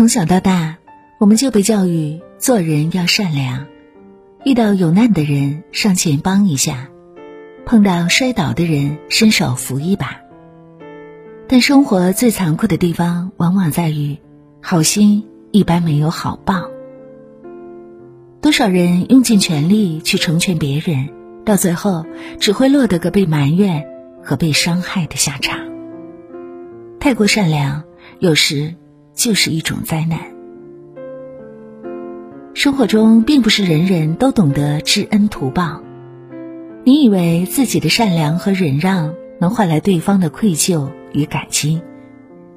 从小到大，我们就被教育做人要善良，遇到有难的人上前帮一下，碰到摔倒的人伸手扶一把。但生活最残酷的地方，往往在于好心一般没有好报。多少人用尽全力去成全别人，到最后只会落得个被埋怨和被伤害的下场。太过善良，有时。就是一种灾难。生活中并不是人人都懂得知恩图报。你以为自己的善良和忍让能换来对方的愧疚与感激，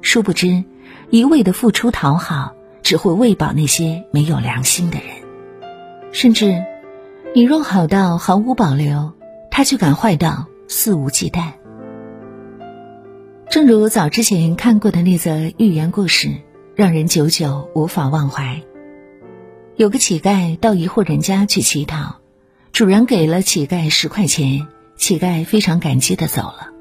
殊不知，一味的付出讨好只会喂饱那些没有良心的人。甚至，你若好到毫无保留，他却敢坏到肆无忌惮。正如早之前看过的那则寓言故事。让人久久无法忘怀。有个乞丐到一户人家去乞讨，主人给了乞丐十块钱，乞丐非常感激的走了。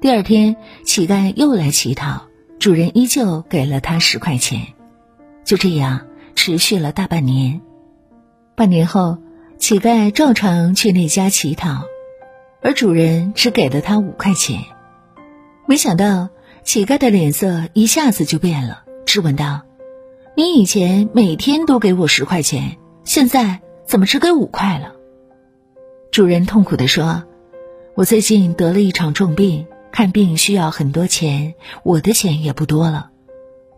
第二天，乞丐又来乞讨，主人依旧给了他十块钱。就这样持续了大半年。半年后，乞丐照常去那家乞讨，而主人只给了他五块钱。没想到，乞丐的脸色一下子就变了。质问道：“你以前每天都给我十块钱，现在怎么只给五块了？”主人痛苦的说：“我最近得了一场重病，看病需要很多钱，我的钱也不多了。”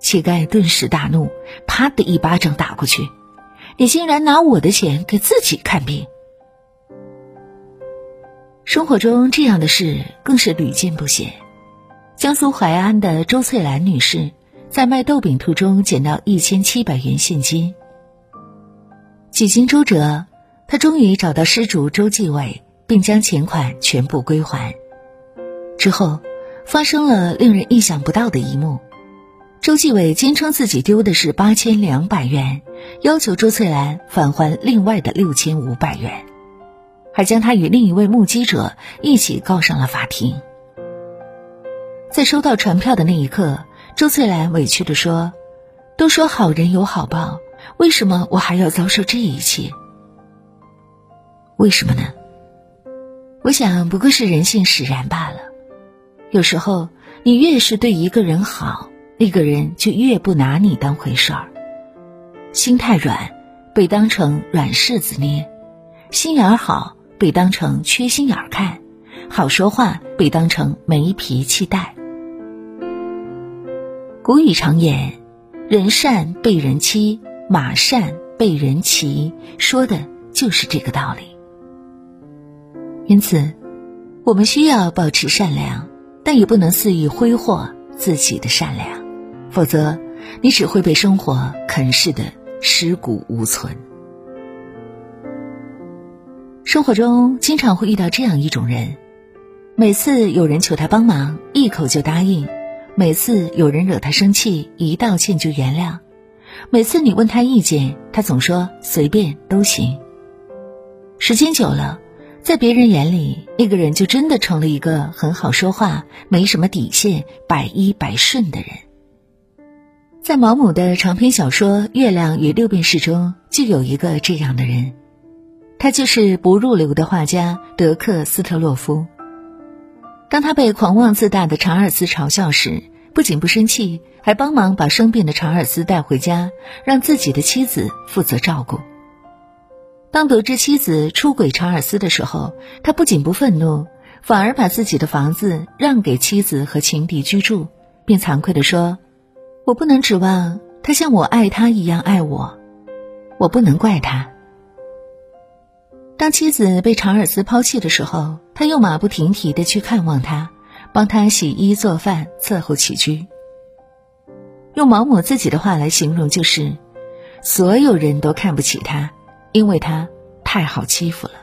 乞丐顿时大怒，啪的一巴掌打过去：“你竟然拿我的钱给自己看病！”生活中这样的事更是屡见不鲜。江苏淮安的周翠兰女士。在卖豆饼途中捡到一千七百元现金，几经周折，他终于找到失主周继伟，并将钱款全部归还。之后，发生了令人意想不到的一幕：周继伟坚称自己丢的是八千两百元，要求周翠兰返还另外的六千五百元，还将他与另一位目击者一起告上了法庭。在收到传票的那一刻。周翠兰委屈的说：“都说好人有好报，为什么我还要遭受这一切？为什么呢？我想不过是人性使然罢了。有时候，你越是对一个人好，那个人就越不拿你当回事儿。心太软，被当成软柿子捏；心眼好，被当成缺心眼儿看；好说话，被当成没脾气待。”古语常言：“人善被人欺，马善被人骑。”说的就是这个道理。因此，我们需要保持善良，但也不能肆意挥霍自己的善良，否则你只会被生活啃噬的尸骨无存。生活中经常会遇到这样一种人：每次有人求他帮忙，一口就答应。每次有人惹他生气，一道歉就原谅；每次你问他意见，他总说随便都行。时间久了，在别人眼里，那个人就真的成了一个很好说话、没什么底线、百依百顺的人。在毛姆的长篇小说《月亮与六便士》中，就有一个这样的人，他就是不入流的画家德克斯特洛夫。当他被狂妄自大的查尔斯嘲笑时，不仅不生气，还帮忙把生病的查尔斯带回家，让自己的妻子负责照顾。当得知妻子出轨查尔斯的时候，他不仅不愤怒，反而把自己的房子让给妻子和情敌居住，并惭愧地说：“我不能指望他像我爱他一样爱我，我不能怪他。”当妻子被查尔斯抛弃的时候，他又马不停蹄的去看望他，帮他洗衣做饭、伺候起居。用毛姆自己的话来形容，就是所有人都看不起他，因为他太好欺负了。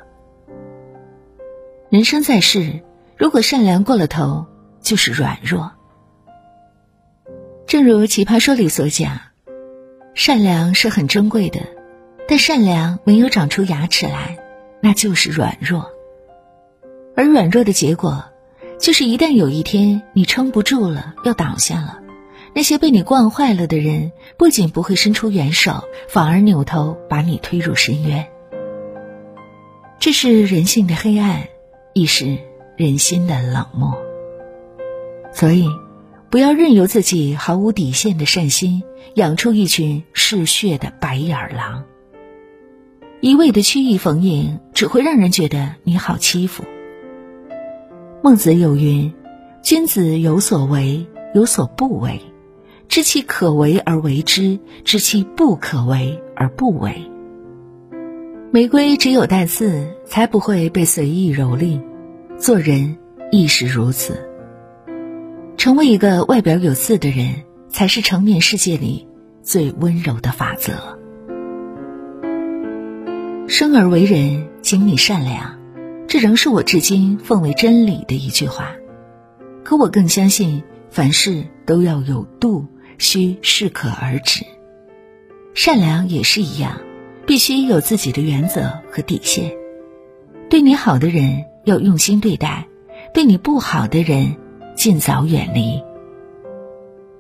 人生在世，如果善良过了头，就是软弱。正如《奇葩说》里所讲，善良是很珍贵的，但善良没有长出牙齿来。那就是软弱，而软弱的结果，就是一旦有一天你撑不住了，要倒下了，那些被你惯坏了的人，不仅不会伸出援手，反而扭头把你推入深渊。这是人性的黑暗，亦是人心的冷漠。所以，不要任由自己毫无底线的善心养出一群嗜血的白眼狼。一味的曲意逢迎，只会让人觉得你好欺负。孟子有云：“君子有所为，有所不为，知其可为而为之，知其不可为而不为。”玫瑰只有带刺，才不会被随意蹂躏。做人亦是如此。成为一个外表有刺的人，才是成年世界里最温柔的法则。生而为人，请你善良，这仍是我至今奉为真理的一句话。可我更相信，凡事都要有度，需适可而止。善良也是一样，必须有自己的原则和底线。对你好的人要用心对待，对你不好的人尽早远离。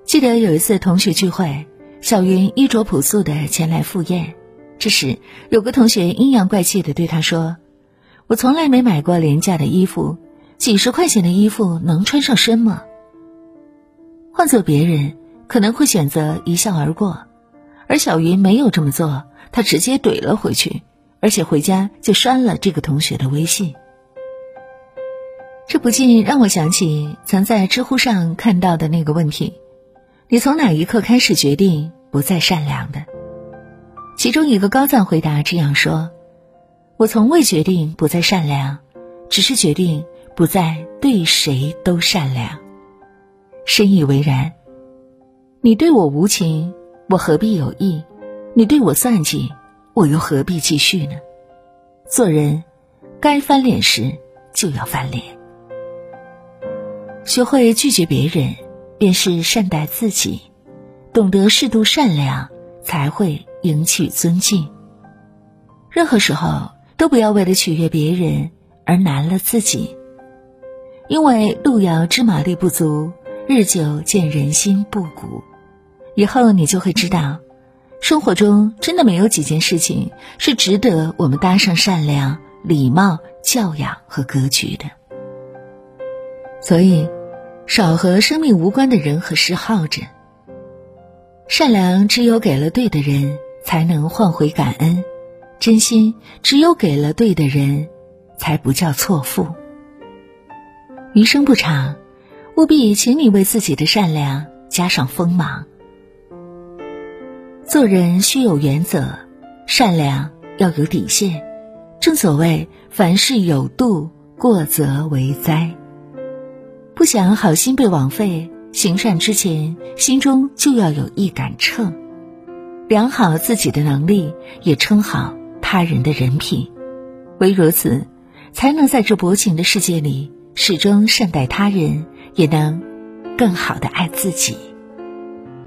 记得有一次同学聚会，小云衣着朴素的前来赴宴。这时，有个同学阴阳怪气的对他说：“我从来没买过廉价的衣服，几十块钱的衣服能穿上身吗？”换做别人，可能会选择一笑而过，而小云没有这么做，她直接怼了回去，而且回家就删了这个同学的微信。这不禁让我想起曾在知乎上看到的那个问题：你从哪一刻开始决定不再善良的？其中一个高赞回答这样说：“我从未决定不再善良，只是决定不再对谁都善良。”深以为然。你对我无情，我何必有意？你对我算计，我又何必继续呢？做人，该翻脸时就要翻脸。学会拒绝别人，便是善待自己；懂得适度善良，才会。赢取尊敬。任何时候都不要为了取悦别人而难了自己，因为路遥知马力不足，日久见人心不古。以后你就会知道，生活中真的没有几件事情是值得我们搭上善良、礼貌、教养和格局的。所以，少和生命无关的人和事耗着。善良只有给了对的人。才能换回感恩，真心只有给了对的人，才不叫错付。余生不长，务必请你为自己的善良加上锋芒。做人需有原则，善良要有底线。正所谓凡事有度，过则为灾。不想好心被枉费，行善之前心中就要有一杆秤。良好自己的能力，也称好他人的人品，唯如此，才能在这薄情的世界里，始终善待他人，也能更好的爱自己。